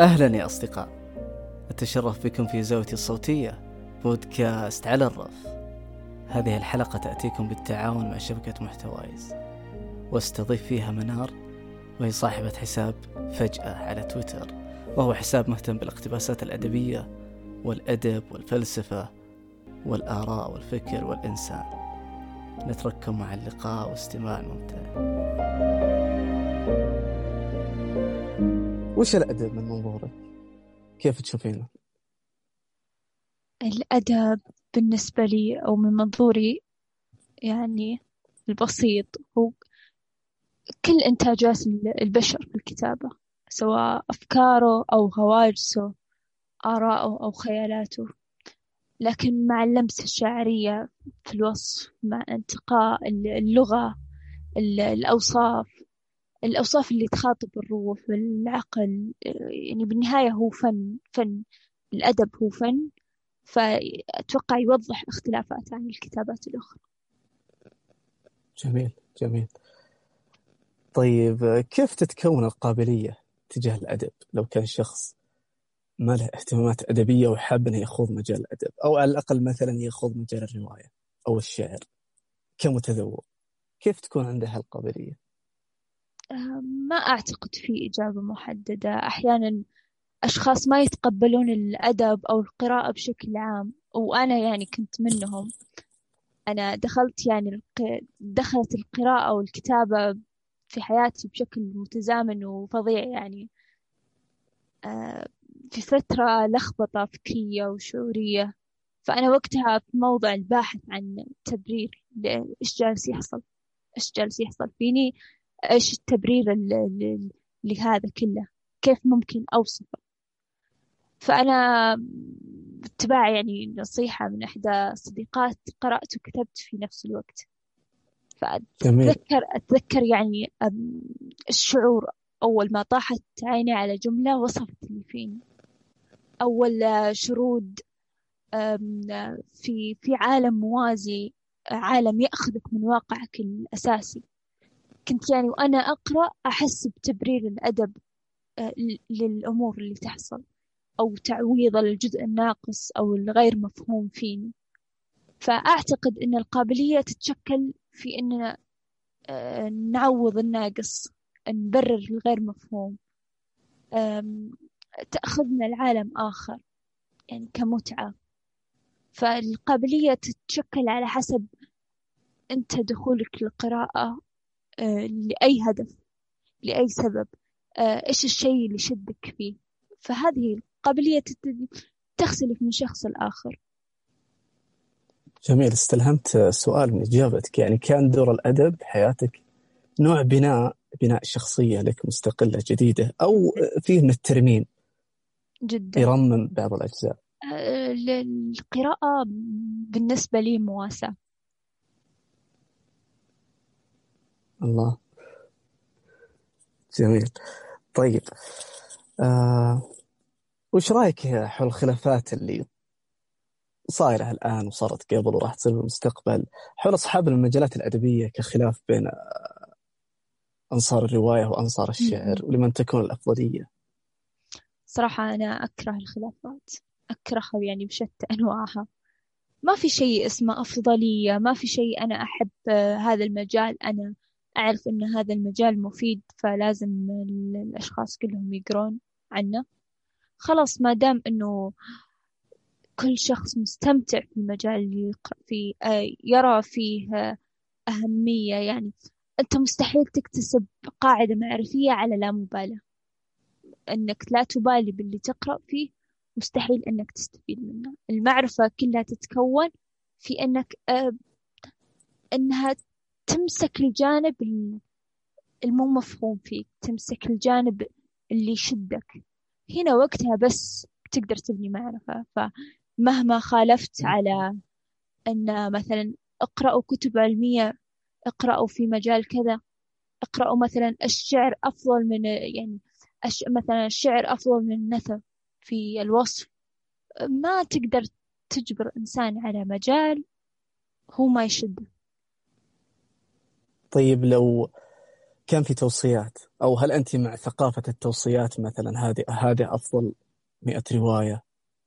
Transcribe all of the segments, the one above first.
أهلا يا أصدقاء. أتشرف بكم في زاويتي الصوتية بودكاست على الرف. هذه الحلقة تأتيكم بالتعاون مع شبكة محتوايز. واستضيف فيها منار وهي صاحبة حساب فجأة على تويتر وهو حساب مهتم بالاقتباسات الأدبية والأدب والفلسفة والآراء والفكر والإنسان. نترككم مع اللقاء واستماع ممتع. وش الأدب من منظورك؟ كيف تشوفينه؟ الأدب بالنسبة لي أو من منظوري يعني البسيط هو كل إنتاجات البشر في الكتابة سواء أفكاره أو هواجسه آراءه أو خيالاته لكن مع اللمسة الشعرية في الوصف مع انتقاء اللغة الأوصاف الأوصاف اللي تخاطب الروح والعقل يعني بالنهاية هو فن فن الأدب هو فن فأتوقع يوضح اختلافات عن الكتابات الأخرى. جميل جميل. طيب كيف تتكون القابلية تجاه الأدب؟ لو كان شخص ما له اهتمامات أدبية وحاب أنه يخوض مجال الأدب أو على الأقل مثلا يخوض مجال الرواية أو الشعر كمتذوق كيف تكون عنده هالقابلية؟ ما أعتقد في إجابة محددة. أحيانا أشخاص ما يتقبلون الأدب أو القراءة بشكل عام وأنا يعني كنت منهم. أنا دخلت يعني دخلت القراءة والكتابة في حياتي بشكل متزامن وفظيع يعني. آه، في فترة لخبطة فكرية وشعورية. فأنا وقتها في موضع الباحث عن تبرير إيش جالس يحصل إيش جالس يحصل فيني؟ إيش التبرير لهذا كله؟ كيف ممكن أوصفه؟ فأنا باتباع يعني نصيحة من إحدى الصديقات قرأت وكتبت في نفس الوقت. فأتذكر أتذكر يعني الشعور أول ما طاحت عيني على جملة وصفت اللي فيني أول شرود في في عالم موازي عالم يأخذك من واقعك الأساسي. كنت يعني وأنا أقرأ أحس بتبرير الأدب آه، للأمور اللي تحصل أو تعويض الجزء الناقص أو الغير مفهوم فيني. فأعتقد أن القابلية تتشكل في أننا آه، نعوض الناقص نبرر الغير مفهوم. تأخذنا لعالم آخر يعني كمتعة. فالقابلية تتشكل على حسب أنت دخولك للقراءة لأي هدف لأي سبب آه، إيش الشيء اللي شدك فيه. فهذه القابلية تختلف من شخص لآخر. جميل استلهمت سؤال من إجابتك. يعني كان دور الأدب بحياتك نوع بناء بناء شخصية لك مستقلة جديدة أو فيه من الترميم جدا. يرمم بعض الأجزاء؟ آه، القراءة بالنسبة لي مواساة. الله. جميل. طيب آه وش رأيك حول الخلافات اللي صايرة الآن وصارت قبل وراح تصير في المستقبل؟ حول أصحاب المجالات الأدبية كخلاف بين أنصار الرواية وأنصار الشعر ولمن تكون الأفضلية؟ صراحة أنا أكره الخلافات أكرهها يعني بشتى أنواعها. ما في شيء اسمه أفضلية ما في شيء أنا أحب هذا المجال أنا أعرف أن هذا المجال مفيد فلازم الأشخاص كلهم يقرون عنه. خلاص ما دام أنه كل شخص مستمتع في المجال اللي يقرأ فيه آه، يرى فيه أهمية يعني أنت مستحيل تكتسب قاعدة معرفية على لا مبالاة أنك لا تبالي باللي تقرأ فيه مستحيل أنك تستفيد منه. المعرفة كلها تتكون في أنك آه، أنها تمسك الجانب المو مفهوم فيك تمسك الجانب اللي يشدك. هنا وقتها بس تقدر تبني معرفة. فمهما خالفت على أن مثلا اقرأوا كتب علمية اقرأوا في مجال كذا اقرأوا مثلا الشعر أفضل من يعني أش... مثلا الشعر أفضل من النثر في الوصف. ما تقدر تجبر إنسان على مجال هو ما يشده طيب لو كان في توصيات أو هل أنت مع ثقافة التوصيات مثلا هذه هذه أفضل مئة رواية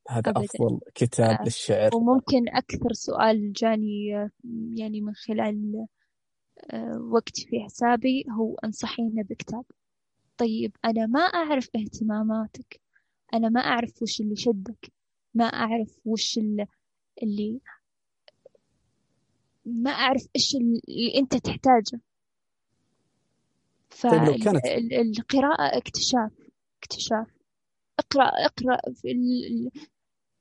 هذا أبداً. أفضل كتاب آه، للشعر وممكن أكثر سؤال جاني آه، يعني من خلال آه، وقتي في حسابي هو انصحينا بكتاب طيب أنا ما أعرف اهتماماتك أنا ما أعرف وش اللي شدك ما أعرف وش اللي ما أعرف إيش اللي أنت تحتاجه. طيب فالقراءة اكتشاف اكتشاف. اقرأ اقرأ في ال...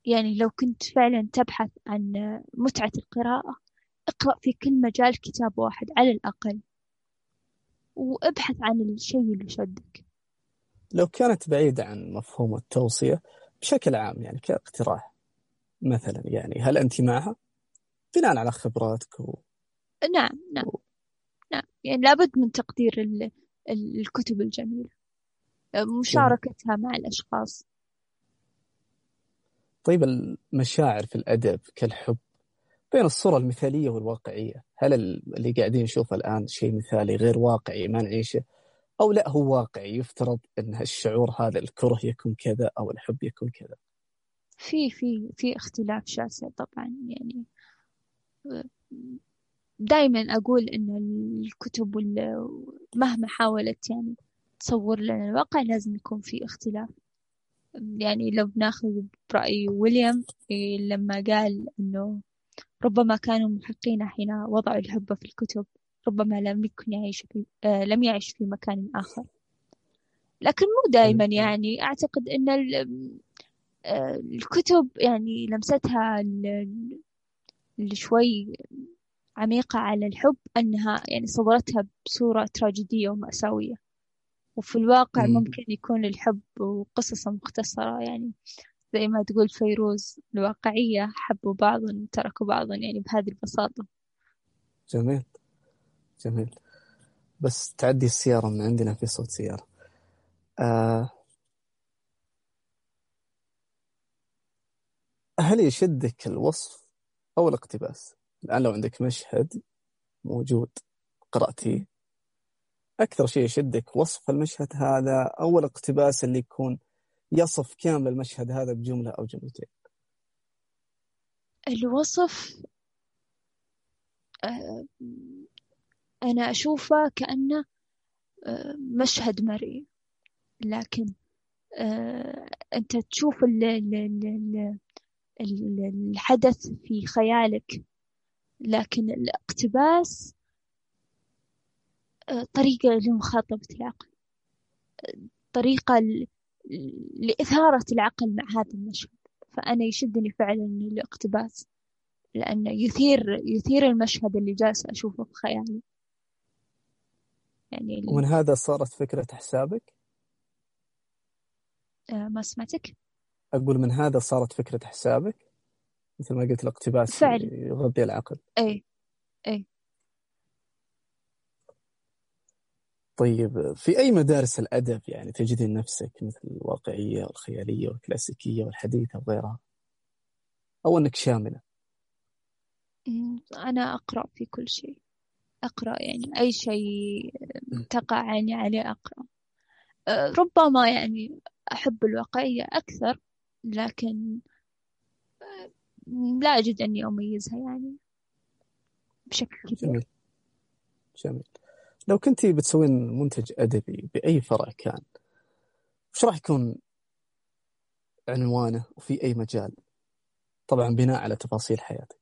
يعني لو كنت فعلا تبحث عن متعة القراءة اقرأ في كل مجال كتاب واحد على الأقل. وابحث عن الشيء اللي شدك لو كانت بعيدة عن مفهوم التوصية بشكل عام يعني كاقتراح مثلا يعني هل أنت معها؟ بناء على خبراتك و... نعم نعم نعم. يعني لابد من تقدير ال... ال- الكتب الجميلة. مشاركتها مع الأشخاص. طيب المشاعر في الأدب كالحب بين الصورة المثالية والواقعية هل ال- اللي قاعدين نشوفه الآن شيء مثالي غير واقعي ما نعيشه؟ أو لا هو واقعي يفترض أن الشعور هذا الكره يكون كذا أو الحب يكون كذا؟ في في في اختلاف شاسع طبعا. يعني دائما أقول إن الكتب مهما حاولت يعني تصور لنا الواقع لازم يكون في اختلاف. يعني لو بناخذ برأي ويليام إيه، لما قال إنه ربما كانوا محقين حين وضعوا الحب في الكتب ربما لم يكن يعيش في آه لم يعيش في مكان آخر. لكن مو دائما يعني. أعتقد أن آه، الكتب يعني لمستها ال- اللي شوي عميقة على الحب أنها يعني صورتها بصورة تراجيدية ومأساوية. وفي الواقع مم. ممكن يكون الحب وقصص مختصرة يعني زي ما تقول فيروز الواقعية حبوا بعضا وتركوا بعضا يعني بهذه البساطة. جميل. جميل. بس تعدي السيارة من عندنا في صوت سيارة. آه. هل يشدك الوصف أو الاقتباس الآن لو عندك مشهد موجود قرأتيه أكثر شيء يشدك وصف المشهد هذا أو الاقتباس اللي يكون يصف كامل المشهد هذا بجملة أو جملتين. الوصف آه، أنا أشوفه كأنه آه، مشهد مرئي لكن آه، أنت تشوف ال- ال- ال- الحدث في خيالك لكن الاقتباس آه، طريقة لمخاطبة العقل طريقة ل- لإثارة العقل مع هذا المشهد. فأنا يشدني فعلا الاقتباس لأنه يثير يثير المشهد اللي جالسة أشوفه في خيالي. يعني ومن هذا صارت فكرة حسابك؟ آه، ما سمعتك؟ أقول من هذا صارت فكرة حسابك مثل ما قلت الاقتباس فعلا. يغذي العقل أي طيب في أي مدارس الأدب يعني تجدين نفسك مثل الواقعية والخيالية والكلاسيكية والحديثة وغيرها؟ أو أنك شاملة؟ م، أنا أقرأ في كل شيء. أقرأ يعني أي شيء تقع عيني عليه أقرأ. آه، ربما يعني أحب الواقعية أكثر لكن آه، لا أجد أني أميزها يعني بشكل كبير. جميل. جميل. لو كنتي بتسوين منتج أدبي بأي فرع كان وش راح يكون عنوانه وفي أي مجال؟ طبعا بناء على تفاصيل حياتك.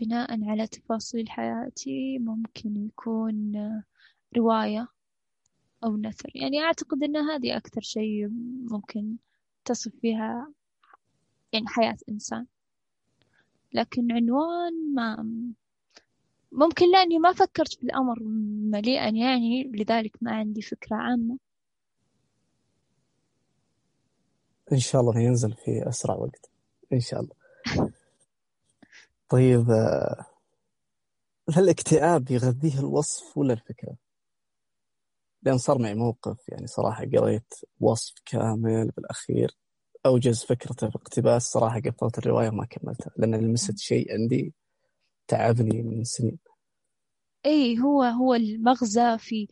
بناء على تفاصيل حياتي ممكن يكون آه، رواية أو نثر. يعني أعتقد أن هذه أكثر شيء ممكن تصف فيها يعني حياة إنسان. لكن عنوان ما ممكن لأني ما فكرت في الأمر مليئا يعني لذلك ما عندي فكرة عامة. إن شاء الله ينزل في أسرع وقت إن شاء الله. طيب آه، هل الاكتئاب يغذيه الوصف ولا الفكرة؟ لأن صار معي موقف يعني صراحة قريت وصف كامل بالأخير أوجز فكرته في اقتباس صراحة قفلت الرواية وما كملتها لأن لمست شيء عندي تعبني من سنين. اي هو هو المغزى في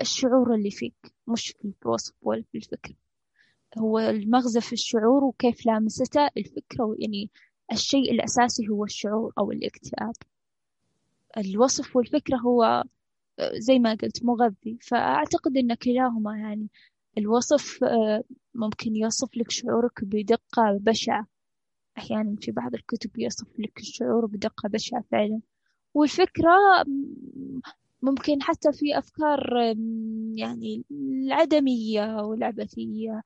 الشعور اللي فيك مش في الوصف ولا في الفكرة. هو المغزى في الشعور وكيف لامسته الفكرة يعني الشيء الأساسي هو الشعور أو الاكتئاب. الوصف والفكرة هو زي ما قلت مغذي. فأعتقد أن كلاهما يعني الوصف آه، ممكن يوصف لك شعورك بدقة بشعة. أحيانا في بعض الكتب يصف لك الشعور بدقة بشعة فعلا. والفكرة ممكن حتى في أفكار يعني العدمية والعبثية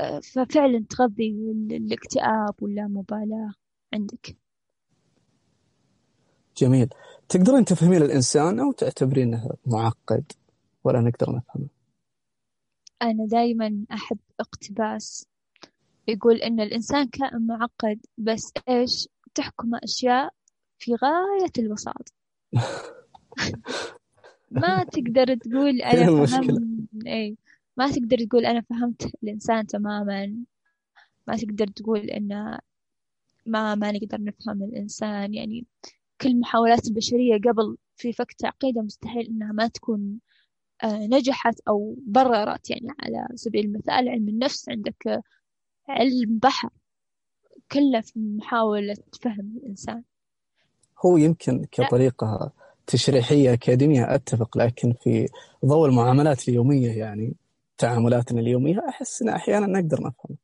آه، ففعلا تغذي الاكتئاب واللامبالاة عندك. جميل. تقدرين تفهمين الإنسان أو تعتبرينه معقد ولا نقدر نفهمه؟ أنا دايما أحب اقتباس يقول إن الإنسان كائن معقد بس إيش؟ تحكم أشياء في غاية البساطة ما تقدر تقول أنا فهمت أي ما تقدر تقول أنا فهمت الإنسان تماما. ما تقدر تقول إنه ما ما نقدر نفهم الإنسان يعني كل المحاولات البشرية قبل في فك تعقيده مستحيل إنها ما تكون آه، نجحت أو بررت يعني على سبيل المثال. علم النفس عندك علم بحر كله في محاولة فهم الإنسان. هو يمكن كطريقة تشريحية أكاديمية أتفق لكن في ضوء المعاملات اليومية يعني تعاملاتنا اليومية أحس إن أحيانا نقدر نفهم.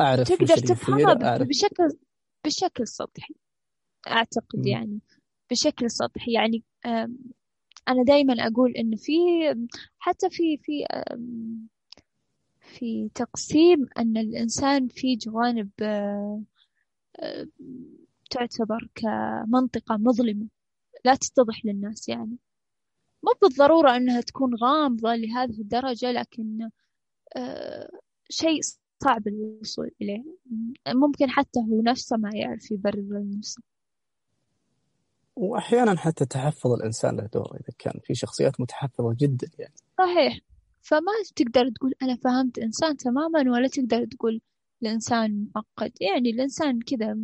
أعرف تقدر تفهمها. بشكل بشكل سطحي أعتقد. يعني بشكل سطحي. يعني أنا دايما أقول إن في حتى في في في تقسيم أن الإنسان في جوانب تعتبر كمنطقة مظلمة لا تتضح للناس يعني. مو بالضرورة أنها تكون غامضة لهذه الدرجة لكن شيء صعب الوصول إليه. ممكن حتى هو نفسه ما يعرف يبرر لنفسه وأحيانا حتى تحفظ الإنسان له دور إذا كان في شخصيات متحفظة جدا يعني. صحيح. فما تقدر تقول أنا فهمت إنسان تماما ولا تقدر تقول الإنسان معقد. يعني الإنسان كذا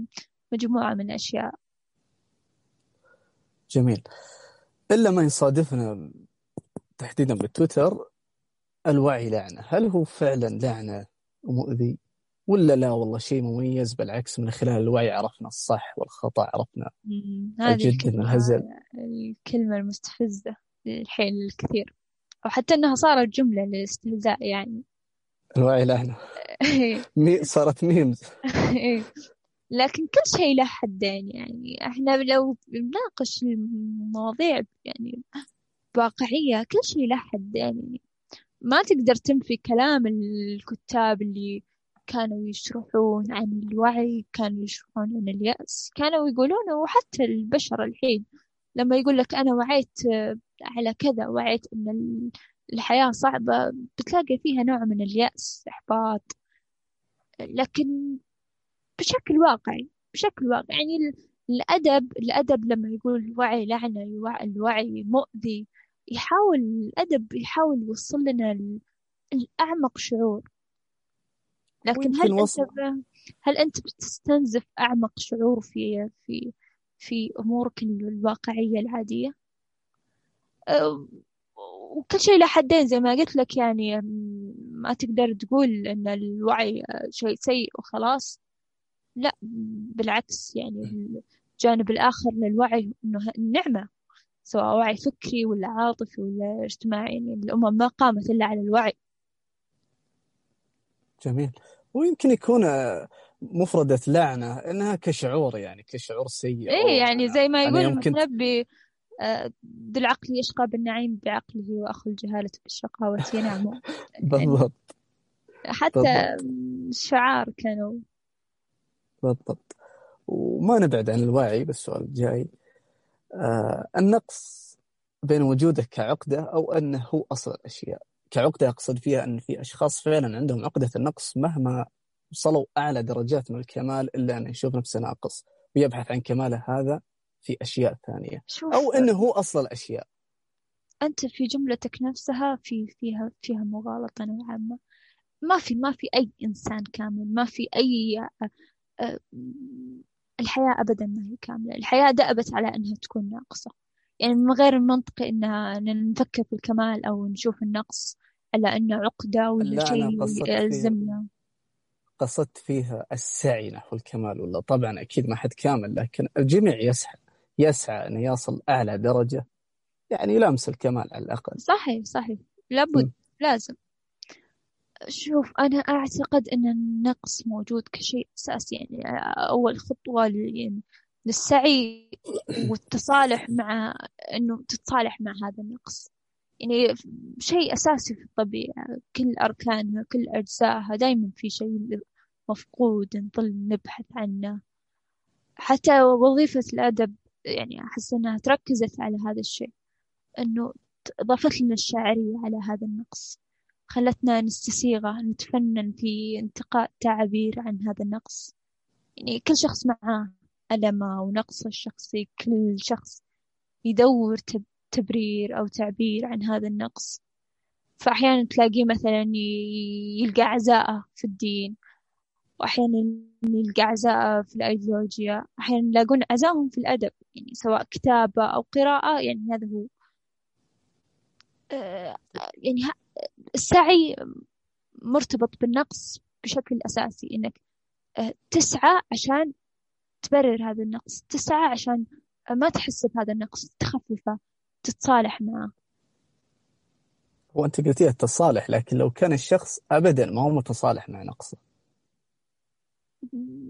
مجموعة من أشياء. جميل. إلا ما يصادفنا تحديدا بالتويتر الوعي لعنة. هل هو فعلا لعنة ومؤذي؟ ولا لا والله شيء مميز بالعكس من خلال الوعي عرفنا الصح والخطأ عرفنا الجد من الهزل الكلمة المستفزة الحين الكثير أو حتى أنها صارت جملة للاستهزاء يعني. الوعي لعنة هي صارت memes إيه. لكن كل شيء له حدين يعني. إحنا لو بنناقش المواضيع يعني واقعية كل شيء له حدين يعني. ما تقدر تنفي كلام الكتاب اللي كانوا يشرحون عن الوعي كانوا يشرحون عن اليأس كانوا يقولون وحتى البشر الحين لما يقول لك أنا وعيت على كذا وعيت أن الحياة صعبة بتلاقي فيها نوع من اليأس إحباط. لكن بشكل واقعي بشكل واقعي يعني الأدب الأدب لما يقول الوعي لعنة الوعي مؤذي يحاول الأدب يحاول يوصل لنا الأعمق شعور. لكن هل وصل. أنت هل أنت بتستنزف أعمق شعور في في في أمورك الواقعية العادية؟ وكل شيء له حدين زي ما قلت لك يعني ما تقدر تقول إن الوعي شيء سيء وخلاص لا بالعكس يعني الجانب الآخر للوعي إنه النعمة سواء وعي فكري ولا عاطفي ولا اجتماعي يعني الأمم ما قامت إلا على الوعي جميل. ويمكن يكون مفردة لعنة إنها كشعور يعني كشعور سيء إيه يعني زي ما يقول المتنبي آه، ذو العقل يشقى بالنعيم بعقله وأخو الجهالة بالشقاوة ينعم. بالضبط. حتى الشعار كانوا. بالضبط. وما نبعد عن الوعي بالسؤال الجاي آه النقص بين وجوده كعقدة أو أنه هو أصل الأشياء. كعقدة أقصد فيها أن في أشخاص فعلا عندهم عقدة النقص مهما وصلوا أعلى درجات من الكمال إلا أن يشوف نفسه ناقص ويبحث عن كماله هذا في أشياء ثانية. أو أنه هو أصل الأشياء. أنت في جملتك نفسها في فيها فيها مغالطة نوعا ما. ما في ما في أي إنسان كامل ما في أي الحياة أبدا ما هي كاملة. الحياة دأبت على أنها تكون ناقصة. يعني من غير المنطقي إنها نفكر في الكمال أو نشوف النقص على أنه عقدة ولا شيء يلزمنا. قصدت فيها السعي نحو الكمال ولا طبعا أكيد ما حد كامل لكن الجميع يسعى يسعى أنه يصل أعلى درجة يعني يلامس الكمال على الأقل. صحيح صحيح. لابد م. لازم. شوف أنا أعتقد أن النقص موجود كشيء أساسي يعني أول خطوة يعني للسعي والتصالح مع أنه تتصالح مع هذا النقص. يعني شيء أساسي في الطبيعة. كل أركانها كل أجزائها دايما في شيء مفقود نظل نبحث عنه. حتى وظيفة الأدب يعني أحس أنها تركزت على هذا الشيء أنه أضافت لنا الشاعرية على هذا النقص. خلتنا نستسيغه نتفنن في انتقاء تعابير عن هذا النقص. يعني كل شخص معاه ألمه ونقصه الشخصي كل شخص يدور تبرير أو تعبير عن هذا النقص. فأحيانا تلاقيه مثلا يلقى عزاءه في الدين وأحيانا يلقى عزاءه في الأيديولوجيا أحيانا يلاقون عزاهم في الأدب. يعني سواء كتابة أو قراءة يعني هذا هو. آه، يعني السعي مرتبط بالنقص بشكل أساسي إنك آه، تسعى عشان تبرر هذا النقص تسعى عشان ما تحس بهذا النقص تخففه تتصالح معه. هو أنت قلتي التصالح لكن لو كان الشخص أبدا ما هو متصالح مع نقصه.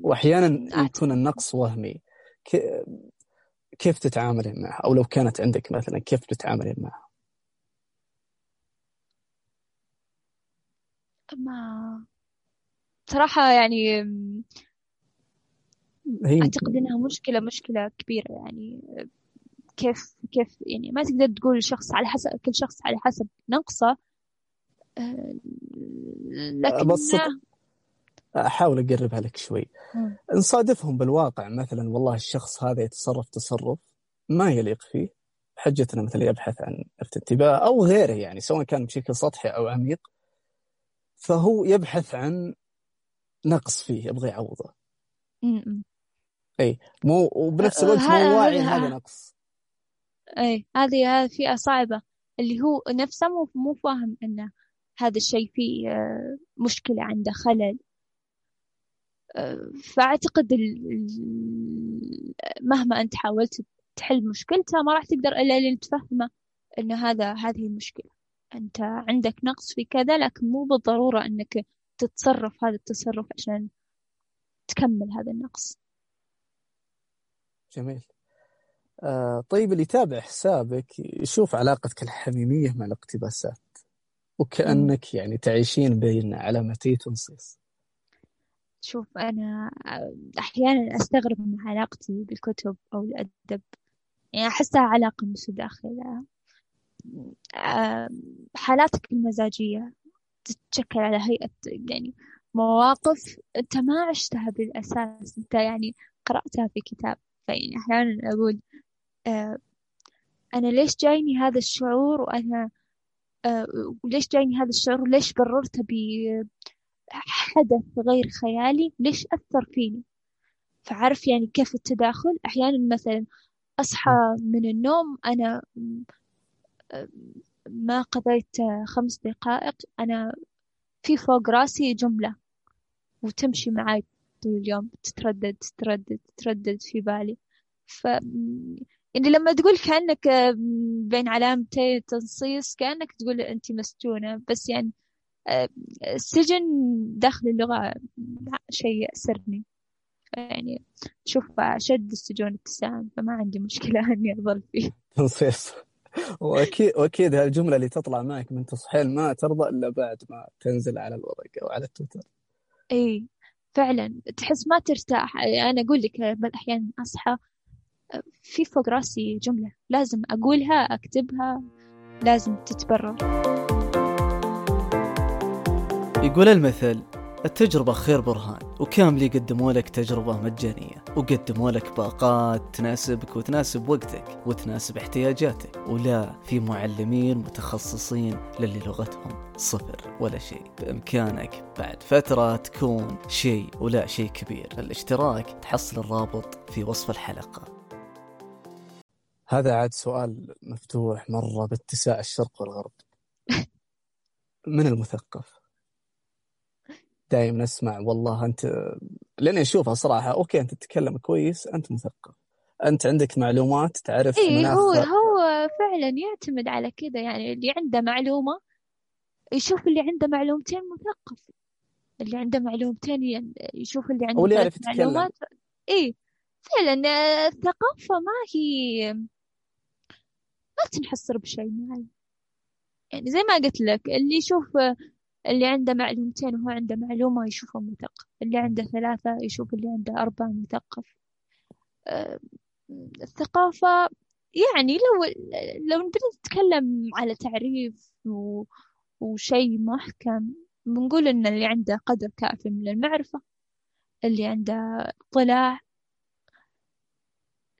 وأحيانا يكون النقص وهمي. كيف تتعاملين معه؟ أو لو كانت عندك مثلا كيف تتعاملين معه؟ ما صراحة يعني هي أعتقد إنها مشكلة مشكلة كبيرة يعني. كيف كيف يعني ما تقدر تقول شخص على حسب كل شخص على حسب نقصه. آه، لكن أبسط أحاول أقربها لك شوي. نصادفهم بالواقع مثلا والله الشخص هذا يتصرف تصرف ما يليق فيه حجتنا مثلا يبحث عن انتباه أو غيره يعني سواء كان بشكل سطحي أو عميق. فهو يبحث عن نقص فيه يبغى يعوضه. إي مو وبنفس الوقت مو واعي هذا نقص. إي هذه هذه فئة صعبة اللي هو نفسه مو مو فاهم إنه هذا الشيء فيه آه، مشكلة عنده خلل. آه، فأعتقد مهما أنت حاولت تحل مشكلته ما راح تقدر إلا اللي تفهمه إن هذا هذه المشكلة. أنت عندك نقص في كذا لكن مو بالضرورة أنك تتصرف هذا التصرف عشان تكمل هذا النقص. جميل. آه طيب اللي يتابع حسابك يشوف علاقتك الحميمية مع الاقتباسات وكأنك يعني تعيشين بين علامتي تنصيص. شوف أنا أحيانا أستغرب من علاقتي بالكتب أو الأدب. يعني أحسها علاقة متداخلة. آه، حالاتك المزاجية تتشكل على هيئة يعني مواقف أنت ما عشتها بالأساس. أنت يعني قرأتها في كتاب. فيعني أحيانا أقول آه، أنا ليش جايني هذا الشعور؟ وأنا آه، وليش جايني هذا الشعور؟ وليش بررته بحدث غير خيالي؟ ليش أثر فيني؟ فعرف يعني كيف التداخل؟ أحيانا مثلا أصحى من النوم أنا آه، ما قضيت خمس دقائق أنا في فوق راسي جملة وتمشي معي طول اليوم تتردد تتردد تتردد في بالي. ف يعني لما تقول كأنك بين علامتي تنصيص كأنك تقول أنت مسجونة. بس يعني السجن داخل اللغة شيء يأسرني. يعني شوف أشد السجون اتساعا فما عندي مشكلة إني أظل فيه. تنصيص. وأكيد وأكيد هالجملة اللي تطلع معك من تصحيل ما ترضى إلا بعد ما تنزل على الورق أو على التويتر. اي فعلا تحس ما ترتاح. أنا أقول لك بعض الأحيان أصحى في فوق راسي جملة لازم أقولها أكتبها لازم تتبرر. يقول المثل التجربة خير برهان وكامل يقدموا لك تجربة مجانية وقدموا لك باقات تناسبك وتناسب وقتك وتناسب احتياجاتك ولا في معلمين متخصصين للي لغتهم صفر ولا شيء. بإمكانك بعد فترة تكون شيء ولا شيء كبير. الاشتراك تحصل الرابط في وصف الحلقة. هذا عاد سؤال مفتوح مرة باتساع الشرق والغرب. من المثقف؟ دائما اسمع والله أنت لأني أشوفها صراحة أوكي أنت تتكلم كويس أنت مثقف. أنت عندك معلومات تعرف اي هو هو فعلا يعتمد على كذا يعني اللي عنده معلومة يشوف اللي عنده معلومتين مثقف. اللي عنده معلومتين يشوف اللي عنده يتكلم. معلومات. اي فعلا الثقافة ما هي ما تنحصر بشيء معين. يعني زي ما قلت لك اللي يشوف اللي عنده معلومتين وهو عنده معلومة يشوفه مثقف اللي عنده ثلاثة يشوف اللي عنده أربعة مثقف الثقافة يعني لو لو نبدأ نتكلم على تعريف و... وشيء محكم بنقول إن اللي عنده قدر كافي من المعرفة اللي عنده اطلاع.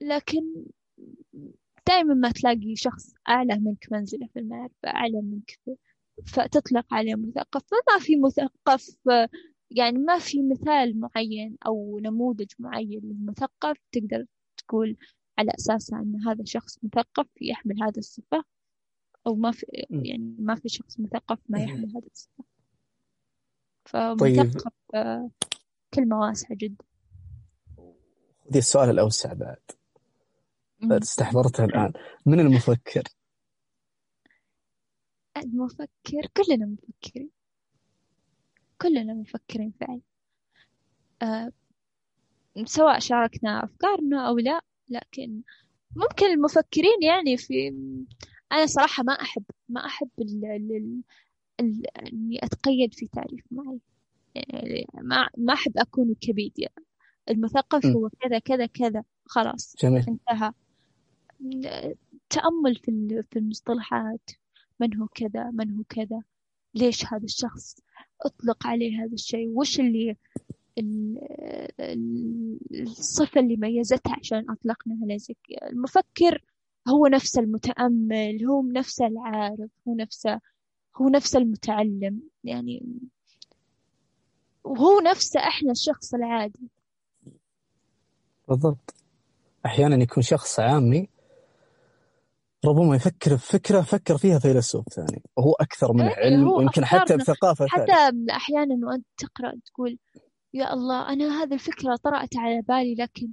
لكن دائما ما تلاقي شخص أعلى منك منزلة في المعرفة أعلى منك في فتطلق عليه مثقف فما في مثقف يعني ما في مثال معين أو نموذج معين للمثقف تقدر تقول على أساسها أن هذا شخص مثقف يحمل هذا الصفة أو ما في يعني ما في شخص مثقف ما يحمل هذه الصفة. فمثقف طيب. كلمة واسعة جدا. خذي السؤال الأوسع بعد. استحضرته الآن. من المفكر؟ المفكر كلنا مفكرين. كلنا مفكرين فعلا. أه سواء شاركنا أفكارنا أو لا لكن ممكن المفكرين يعني في أنا صراحة ما أحب ما أحب ال... ال... ال... إني أتقيد في تعريف معي يعني ما ما أحب أكون كبيديا المثقف م. هو كذا كذا كذا. خلاص جميل. انتهى. تأمل في في المصطلحات. من هو كذا من هو كذا ليش هذا الشخص أطلق عليه هذا الشيء؟ وش اللي الصفة اللي ميزتها عشان أطلقنا زي المفكر هو نفس المتأمل هو نفس العارف هو نفسه هو نفس المتعلم يعني وهو نفسه إحنا الشخص العادي. بالضبط. أحيانا يكون شخص عامي ربما يفكر بفكرة فكر فيها فيلسوف ثاني. وهو أكثر من إيه علم ويمكن حتى بثقافة حتى ثانية. أحيانا وأنت تقرأ تقول يا الله أنا هذه الفكرة طرأت على بالي لكن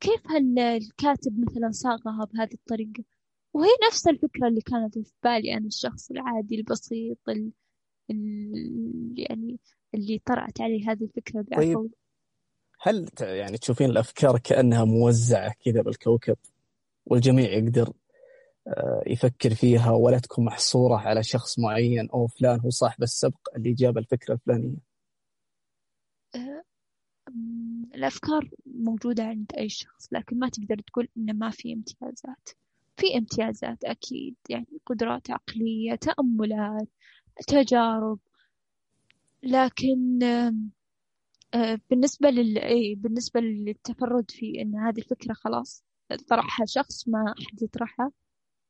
كيف هالكاتب مثلا صاغها بهذه الطريقة؟ وهي نفس الفكرة اللي كانت في بالي أنا الشخص العادي البسيط ال... ال... يعني اللي طرأت عليه هذه الفكرة بعفو. طيب هل يعني تشوفين الأفكار كأنها موزعة كذا بالكوكب والجميع يقدر يفكر فيها ولا تكون محصورة على شخص معين أو فلان هو صاحب السبق اللي جاب الفكرة الفلانية. آه، الأفكار موجودة عند أي شخص لكن ما تقدر تقول إن ما في امتيازات. في امتيازات أكيد يعني قدرات عقلية تأملات تجارب. لكن آه، بالنسبة لل بالنسبة للتفرد في إن هذه الفكرة خلاص طرحها شخص ما أحد يطرحها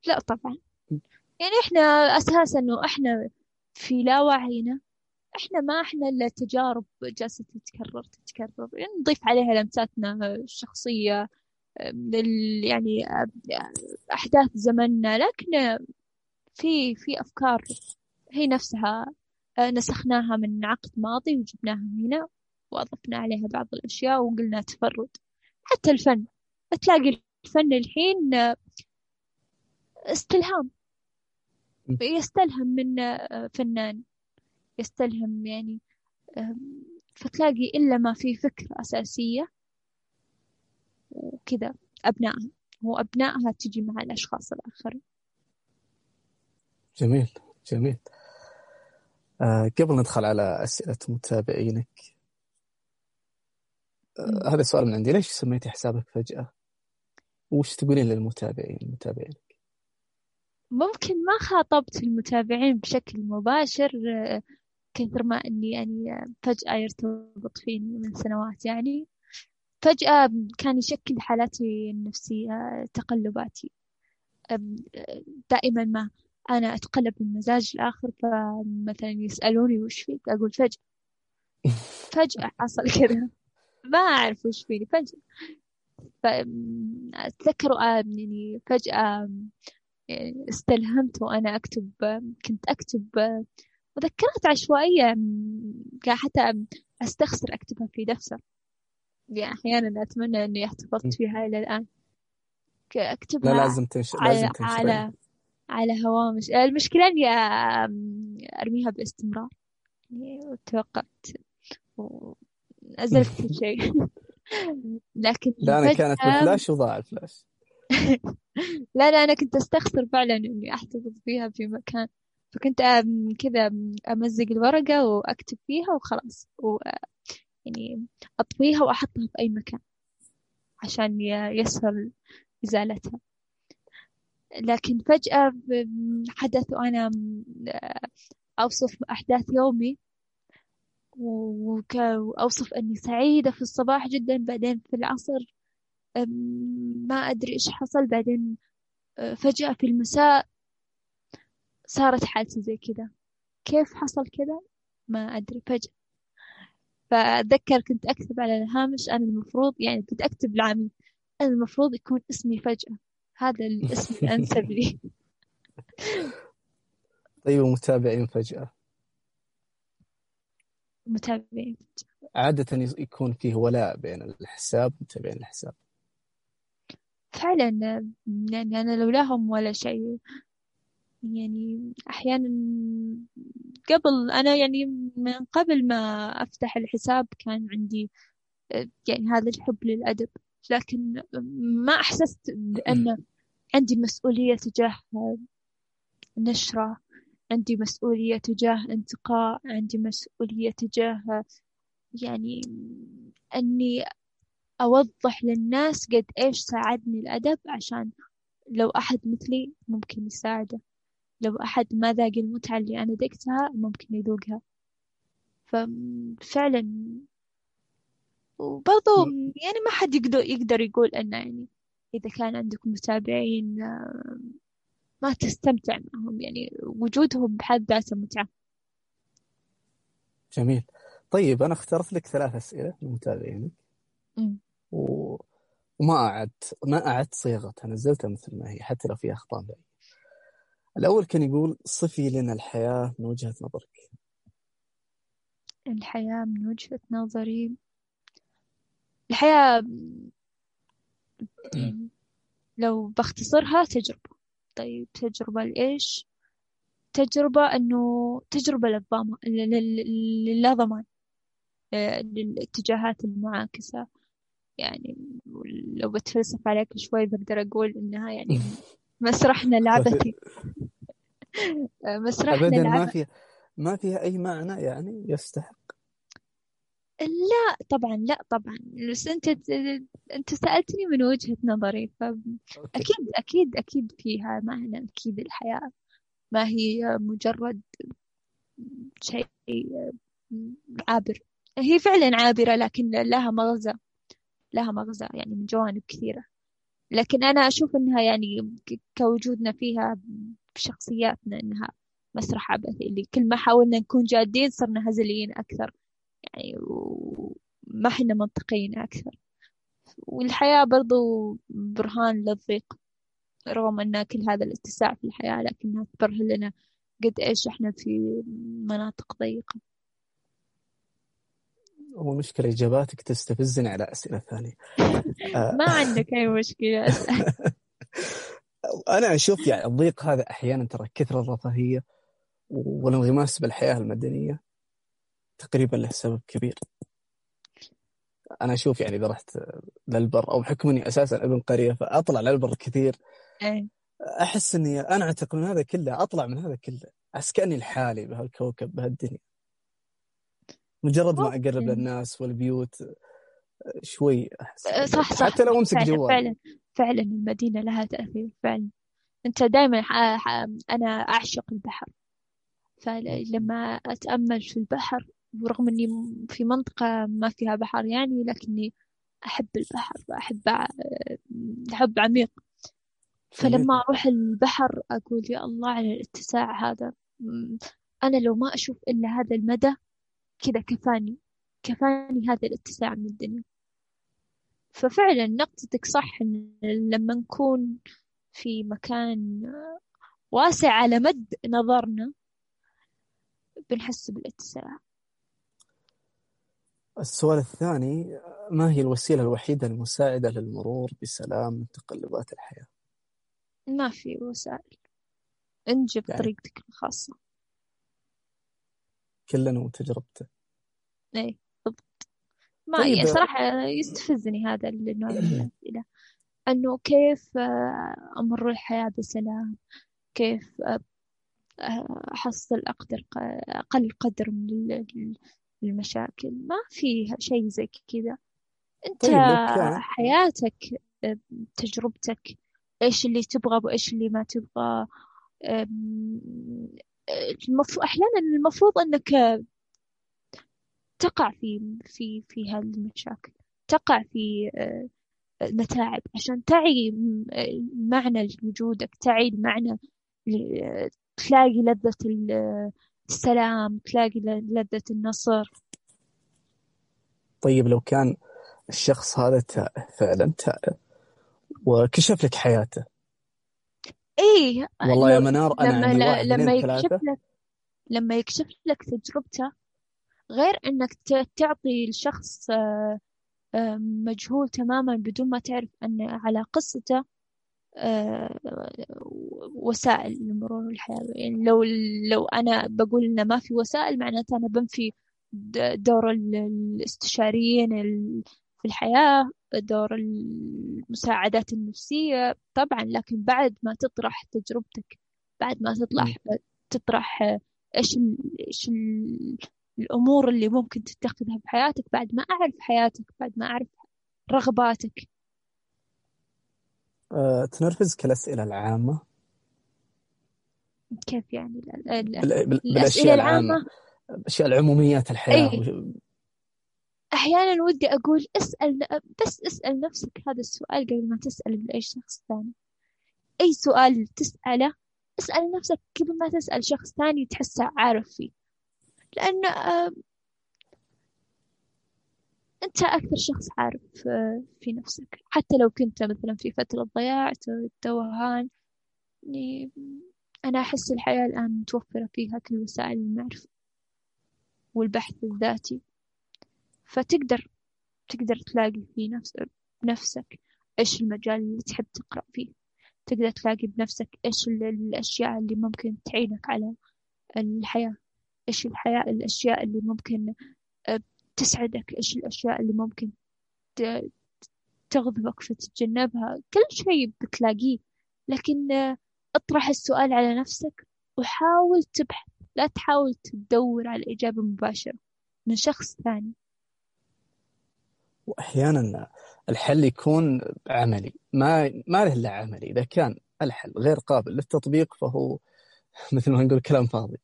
لا طبعا. يعني إحنا أساسا إنه إحنا في لا وعينا إحنا ما إحنا إلا تجارب جالسة تتكرر تتكرر. يعني نضيف عليها لمساتنا الشخصية يعني أحداث زمننا. لكن في في أفكار هي نفسها نسخناها من عقد ماضي وجبناها هنا وأضفنا عليها بعض الأشياء وقلنا تفرد. حتى الفن. تلاقي الفن الحين استلهام. يستلهم من آه، فنان. يستلهم يعني فتلاقي إلا ما في فكرة أساسية وكذا أبنائها. وأبنائها تجي مع الأشخاص الآخرين. جميل جميل. آه قبل ندخل على أسئلة متابعينك آه هذا سؤال من عندي. ليش سميتي حسابك فجأة؟ وش تقولين للمتابعين المتابعين؟ ممكن ما خاطبت المتابعين بشكل مباشر كثر ما إني يعني فجأة يرتبط فيني من سنوات. يعني فجأة كان يشكل حالاتي النفسية تقلباتي. دائما ما أنا أتقلب من مزاج الآخر فمثلا يسألوني وش فيك؟ أقول فجأة. فجأة حصل كذا. ما أعرف وش فيني فجأة. فأتذكر يعني فجأة استلهمت وأنا أكتب كنت أكتب مذكرات عشوائية حتى أستخسر أكتبها في دفتر. يعني أحيانا أتمنى إني احتفظت فيها إلى الآن. أكتبها لا لازم تنشر على لازم تنشر على على هوامش. المشكلة إني أرميها باستمرار. يعني توقعت ونزلت كل شيء. لكن لا أنا كانت بفلاش وضاع الفلاش لا لا أنا كنت أستخسر فعلا إني أحتفظ فيها في مكان. فكنت كذا أمزق الورقة وأكتب فيها وخلاص و يعني أطويها وأحطها في أي مكان عشان يسهل إزالتها. لكن فجأة حدث وأنا أوصف أحداث يومي وأوصف أني سعيدة في الصباح جدا بعدين في العصر ما أدري إيش حصل. بعدين فجأة في المساء صارت حالتي زي كذا. كيف حصل كذا؟ ما أدري. فجأة. فأتذكر كنت أكتب على الهامش أنا المفروض يعني كنت أكتب لعمي أنا المفروض يكون اسمي فجأة. هذا الاسم الأنسب لي. طيب ومتابعين فجأة. متابعين عادة يكون فيه ولاء بين الحساب ومتابعين الحساب. فعلا يعني أنا لولاهم ولا شيء يعني أحيانا قبل أنا يعني من قبل ما أفتح الحساب كان عندي يعني هذا الحب للأدب لكن ما أحسست بأن عندي مسؤولية تجاه نشرة عندي مسؤولية تجاه انتقاء عندي مسؤولية تجاه يعني أني أوضح للناس قد إيش ساعدني الأدب عشان لو أحد مثلي ممكن يساعده. لو أحد ما ذاق المتعة اللي أنا ذقتها ممكن يذوقها. ففعلا وبرضو يعني ما حد يقدر يقدر يقول إنه يعني إذا كان عندكم متابعين آه، ما تستمتع معهم. يعني وجودهم بحد ذاته متعة. جميل. طيب أنا اخترت لك ثلاث أسئلة من متابعينك و... وما أعدت ما أعدت صياغتها نزلتها مثل ما هي حتى لو فيها أخطاء بعيد. الأول كان يقول صفي لنا الحياة من وجهة نظرك الحياة من وجهة نظري الحياة لو بختصرها تجربة طيب تجربة لإيش؟ تجربة إنه تجربة للضمان للا ضمان آه، للاتجاهات المعاكسة يعني لو بتفلسف عليك شوي بقدر أقول إنها يعني مسرحنا لعبتي مسرحنا أبدا ما فيها ما فيها أي معنى يعني يستحق؟ لا طبعا لا طبعا. بس أنت أنت سألتني من وجهة نظري فأكيد أكيد أكيد فيها معنى أكيد الحياة ما هي مجرد شيء عابر. هي فعلا عابرة لكن لها مغزى. لها مغزى يعني من جوانب كثيرة. لكن أنا أشوف إنها يعني كوجودنا فيها بشخصياتنا إنها مسرح عبثي اللي كل ما حاولنا نكون جادين صرنا هزليين أكثر. يعني وما إحنا منطقيين أكثر. والحياة برضو برهان للضيق رغم أن كل هذا الاتساع في الحياة لكنها تبرهن لنا قد إيش إحنا في مناطق ضيقة. هو مشكلة إجاباتك تستفزني على أسئلة ثانية. ما عندك أي مشكلة. أنا أشوف يعني الضيق هذا أحيانا ترى كثرة الرفاهية والانغماس بالحياة المدنية تقريبا له سبب كبير. أنا أشوف يعني إذا رحت للبر أو بحكم إني أساسا أبن قرية فأطلع للبر كثير. أي. أحس إني أنا أعتقد من هذا كله أطلع من هذا كله احس كاني لحالي بهالكوكب بهالدنيا. مجرد ما أقرب للناس والبيوت شوي أحس صح صح حتى لو أمسك جوال. فعلا فعلا المدينة لها تأثير فعلا. أنت دائما أنا أعشق البحر. فلما أتأمل في البحر ورغم إني في منطقة ما فيها بحر يعني لكني أحب البحر وأحب حب عميق. فلما أروح البحر أقول يا الله على الاتساع هذا. أنا لو ما أشوف إلا هذا المدى كذا كفاني كفاني هذا الاتساع من الدنيا. ففعلا نقطتك صح إن لما نكون في مكان واسع على مد نظرنا بنحس بالاتساع. السؤال الثاني ما هي الوسيلة الوحيدة المساعدة للمرور بسلام من تقلبات الحياة؟ ما في وسائل. انجب يعني طريقتك الخاصة. كلنا وتجربته إيه بالضبط. ما طيب. يعني صراحة يستفزني هذا النوع من الأسئلة أنه كيف آه، أمر الحياة بسلام؟ كيف آه، أحصل أقدر أقل قدر من المشاكل؟ ما في شيء زي كذا. أنت طيب حياتك آه، تجربتك إيش اللي تبغى وإيش اللي ما تبغى؟ المفروض أحيانا المفروض أنك تقع في في في هذه المشاكل تقع في آه، متاعب عشان تعي معنى لوجودك تعي المعنى تلاقي لذة السلام تلاقي لذة النصر. طيب لو كان الشخص هذا تائه فعلا تائه وكشف لك حياته إيه والله يا منار أنا لما واحد لما يكشف لك لما يكشف لك تجربته غير إنك تعطي الشخص آه، آه، مجهول تماما بدون ما تعرف إن على قصته آه، وسائل لمرور الحياة. يعني لو لو أنا بقول إنه ما في وسائل معناته أنا بنفي دور الاستشاريين في الحياة دور المساعدات النفسية طبعا لكن بعد ما تطرح تجربتك بعد ما تطلع تطرح إيش إيش الأمور اللي ممكن تتخذها بحياتك بعد ما أعرف حياتك بعد ما أعرف رغباتك. أه، تنرفزك الأسئلة العامة؟ كيف يعني بالأشياء العامة. الأشياء العموميات الحياة. أي. أحيانا ودي أقول اسأل بس اسأل نفسك هذا السؤال قبل ما تسأل لأي شخص ثاني. أي سؤال تسأله اسأل نفسك قبل ما تسأل شخص ثاني تحسه عارف فيه. لأن أنت أكثر شخص عارف آه، في نفسك. حتى لو كنت مثلا في فترة ضياع توهان يعني أنا أحس الحياة الآن متوفرة فيها كل وسائل المعرفة والبحث الذاتي. فتقدر تقدر تلاقي في نفس بنفسك إيش المجال اللي تحب تقرأ فيه. تقدر تلاقي بنفسك إيش الأشياء اللي ممكن تعينك على الحياة. إيش الحياة الأشياء اللي ممكن آه، تسعدك. إيش الأشياء اللي ممكن تغضبك فتتجنبها. كل شيء بتلاقيه. لكن آه، اطرح السؤال على نفسك وحاول تبحث. لا تحاول تدور على الإجابة مباشرة من شخص ثاني. وأحيانا الحل يكون عملي. ما ما له إلا عملي. إذا كان الحل غير قابل للتطبيق فهو مثل ما نقول كلام فاضي.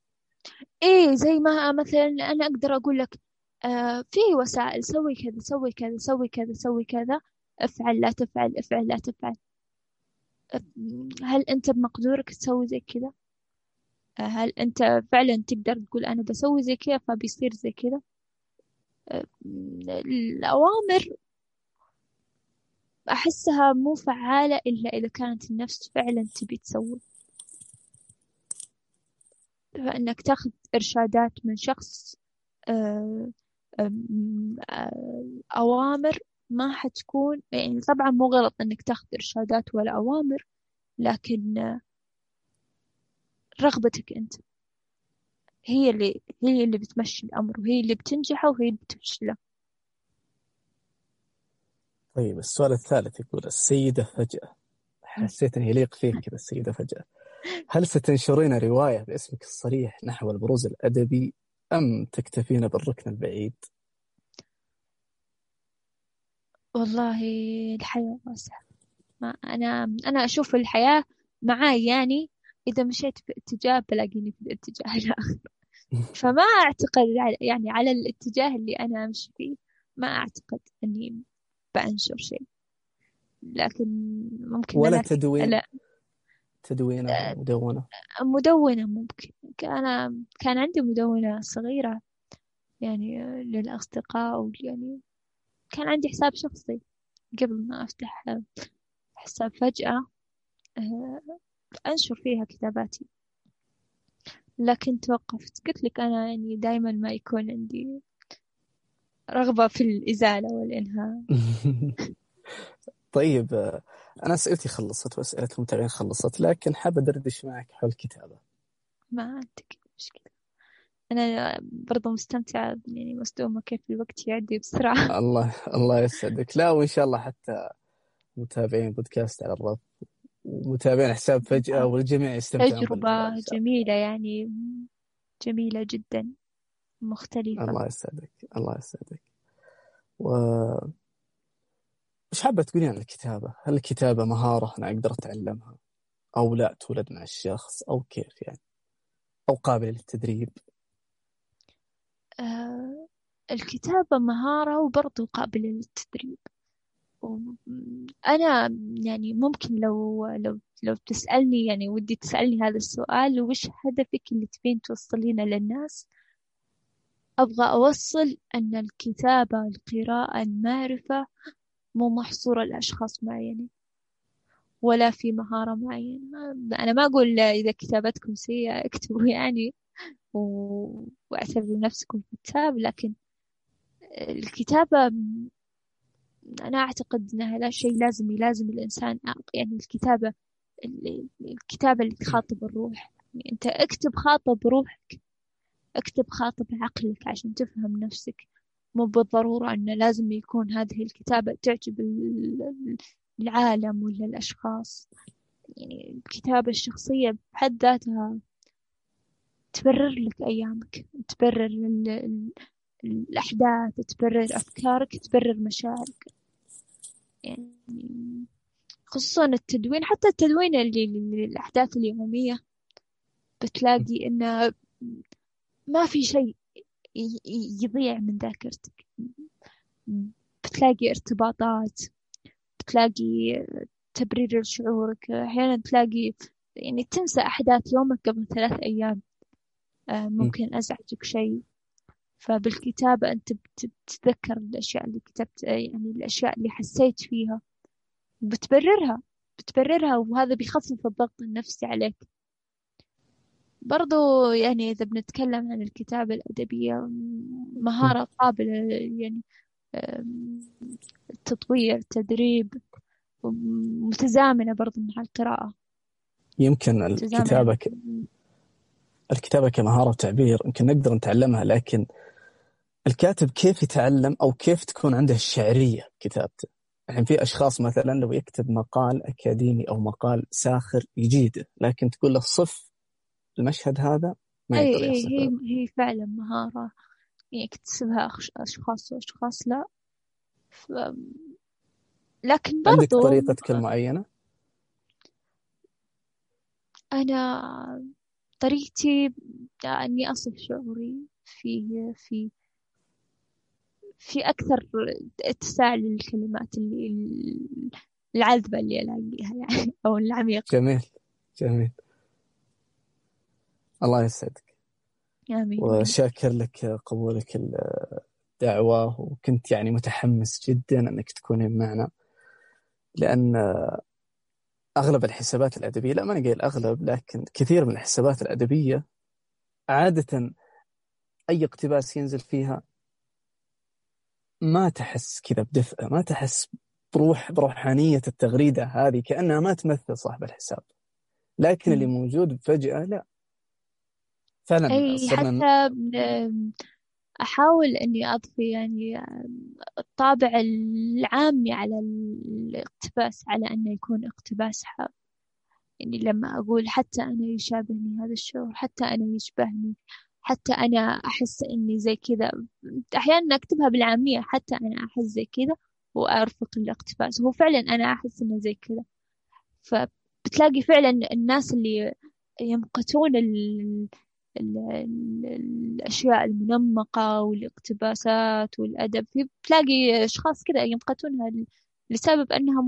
إيه زي ما مثلا أنا أقدر أقول لك آه في وسائل سوي كذا سوي كذا سوي كذا سوي كذا. افعل لا تفعل افعل لا تفعل. هل أنت بمقدورك تسوي زي كذا؟ آه، هل أنت فعلا تقدر تقول أنا بسوي زي كذا فبيصير زي كذا؟ الأوامر أحسها مو فعالة إلا إذا كانت النفس فعلا تبي تسوي. فإنك تأخذ إرشادات من شخص آه، آه، أوامر ما حتكون يعني طبعا مو غلط إنك تأخذ إرشادات ولا أوامر لكن رغبتك أنت. هي اللي هي اللي بتمشي الأمر وهي اللي بتنجحه وهي اللي بتفشله طيب السؤال الثالث يقول السيدة فجأة. حسيت أنه يليق فيك كذا السيدة فجأة. هل ستنشرين رواية باسمك الصريح نحو البروز الأدبي أم تكتفين بالركن البعيد؟ والله الحياة واسعة. ما أنا أنا أشوف الحياة معاي يعني إذا مشيت في اتجاه بلاقيني في الاتجاه الآخر. فما أعتقد يعني على الاتجاه اللي أنا أمشي فيه. ما أعتقد أني بأنشر شيء. لكن ممكن ولا تدوين. لا. تدوينة مدونة. مدونة ممكن. أنا كان عندي مدونة صغيرة. يعني للأصدقاء يعني كان عندي حساب شخصي. قبل ما أفتح حساب فجأة آه، أنشر فيها كتاباتي. لكن توقفت. قلت لك أنا يعني دايما ما يكون عندي رغبة في الإزالة والإنهاء. طيب أنا أسئلتي خلصت وأسئلة المتابعين خلصت لكن حاب أدردش معك حول الكتابة ما عندك مشكلة. أنا برضو مستمتعة يعني مصدومة كيف الوقت يعدي بسرعة. الله الله يسعدك. لا وإن شاء الله حتى متابعين بودكاست على الرف. ومتابعين حساب فجأة والجميع يستمتعون تجربة جميلة يعني جميلة جدا مختلفة الله يسعدك الله يسعدك و إيش حابة تقولين عن الكتابة؟ هل الكتابة مهارة أنا أقدر أتعلمها؟ أو لا تولد مع الشخص أو كيف يعني؟ أو قابلة للتدريب؟ آه الكتابة مهارة وبرضو قابلة للتدريب أنا يعني ممكن لو لو لو تسألني يعني ودي تسألني هذا السؤال وش هدفك اللي تبين توصلينه للناس؟ أبغى أوصل أن الكتابة القراءة المعرفة مو محصورة لأشخاص معينين ولا في مهارة معينة. أنا ما أقول إذا كتابتكم سيئة اكتبوا يعني واعتبروا نفسكم كتاب لكن الكتابة أنا أعتقد أنها لا شيء لازم يلازم الإنسان يعني الكتابة الكتابة اللي تخاطب الروح. يعني أنت اكتب خاطب روحك اكتب خاطب عقلك عشان تفهم نفسك. مو بالضرورة أنه لازم يكون هذه الكتابة تعجب العالم ولا الأشخاص. يعني الكتابة الشخصية بحد ذاتها تبرر لك أيامك تبرر الأحداث تبرر أفكارك تبرر مشاعرك. يعني خصوصا التدوين حتى التدوين اللي للأحداث اليومية بتلاقي إنه ما في شيء يضيع من ذاكرتك. بتلاقي ارتباطات بتلاقي تبرير لشعورك. أحيانا تلاقي يعني تنسى أحداث يومك قبل ثلاث أيام. آه، ممكن أزعجك شيء. فبالكتابة أنت بتتذكر الأشياء اللي كتبت يعني الأشياء اللي حسيت فيها. وبتبررها بتبررها وهذا بيخفف الضغط النفسي عليك. برضو يعني إذا بنتكلم عن الكتابة الأدبية مهارة قابلة يعني تطوير تدريب متزامنة برضو مع القراءة. يمكن الكتابة ك... الكتابة كمهارة تعبير يمكن نقدر نتعلمها لكن الكاتب كيف يتعلم أو كيف تكون عنده الشعرية كتابته؟ الحين في أشخاص مثلا لو يكتب مقال أكاديمي أو مقال ساخر يجيده لكن تقول له صف المشهد هذا؟ ما أي يقدر هي هي هي فعلا مهارة يكتسبها أشخاص وأشخاص لا. ف... لكن برضو عندك طريقتك المعينة؟ أنا طريقتي إني أصف شعوري في في في أكثر اتساع للكلمات اللي العذبة اللي ألاقيها يعني أو العميقة. جميل جميل. الله يسعدك. آمين. وشاكر لك قبولك الدعوة وكنت يعني متحمس جدا أنك تكونين معنا لأن أغلب الحسابات الأدبية لا ما أنا قايل أغلب لكن كثير من الحسابات الأدبية عادة أي اقتباس ينزل فيها ما تحس كذا بدفء ما تحس بروح بروحانية التغريدة هذه كأنها ما تمثل صاحب الحساب. لكن اللي موجود فجأة لا. فعلا صرنا حتى أحاول إني أضفي يعني الطابع العامي على الاقتباس على أنه يكون اقتباس حاب يعني لما أقول حتى أنا يشابهني هذا الشعور حتى أنا يشبهني. حتى أنا أحس إني زي كذا أحيانا أكتبها بالعامية حتى أنا أحس زي كذا وأرفق الاقتباس. هو فعلا أنا أحس إنه زي كذا. فبتلاقي فعلا الناس اللي يمقتون ال... ال... الأشياء المنمقة والاقتباسات والأدب في تلاقي أشخاص كذا يمقتونها لسبب أنها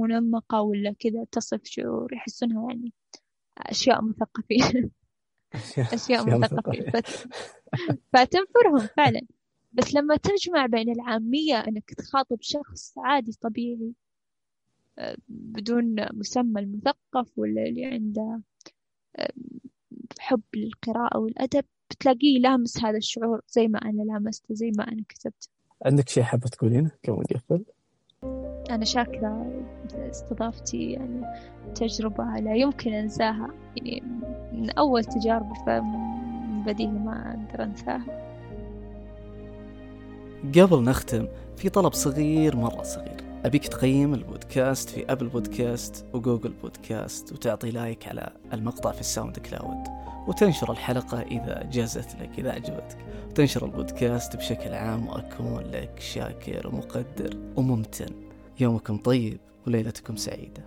منمقة ولا كذا تصف شعور يحسونها يعني أشياء مثقفين. أشياء مثقفين فتنفرهم فعلا. بس لما تجمع بين العامية أنك تخاطب شخص عادي طبيعي آه، بدون مسمى المثقف ولا اللي عنده آه، حب للقراءة والأدب بتلاقيه لامس هذا الشعور زي ما أنا لامسته زي ما أنا كتبت عندك شيء حابة تقولينه قبل نقفل؟ أنا شاكرة استضافتي يعني تجربة لا يمكن أنساها. يعني من أول تجارب فبديهي ما أقدر أنساها. قبل نختم في طلب صغير مرة صغير. أبيك تقيم البودكاست في Apple Podcast و Google Podcast وتعطي like على المقطع في ال SoundCloud وتنشر الحلقة إذا جازت لك إذا عجبتك وتنشر البودكاست بشكل عام وأكون لك شاكر ومقدر وممتن. يومكم طيب وليلتكم سعيدة.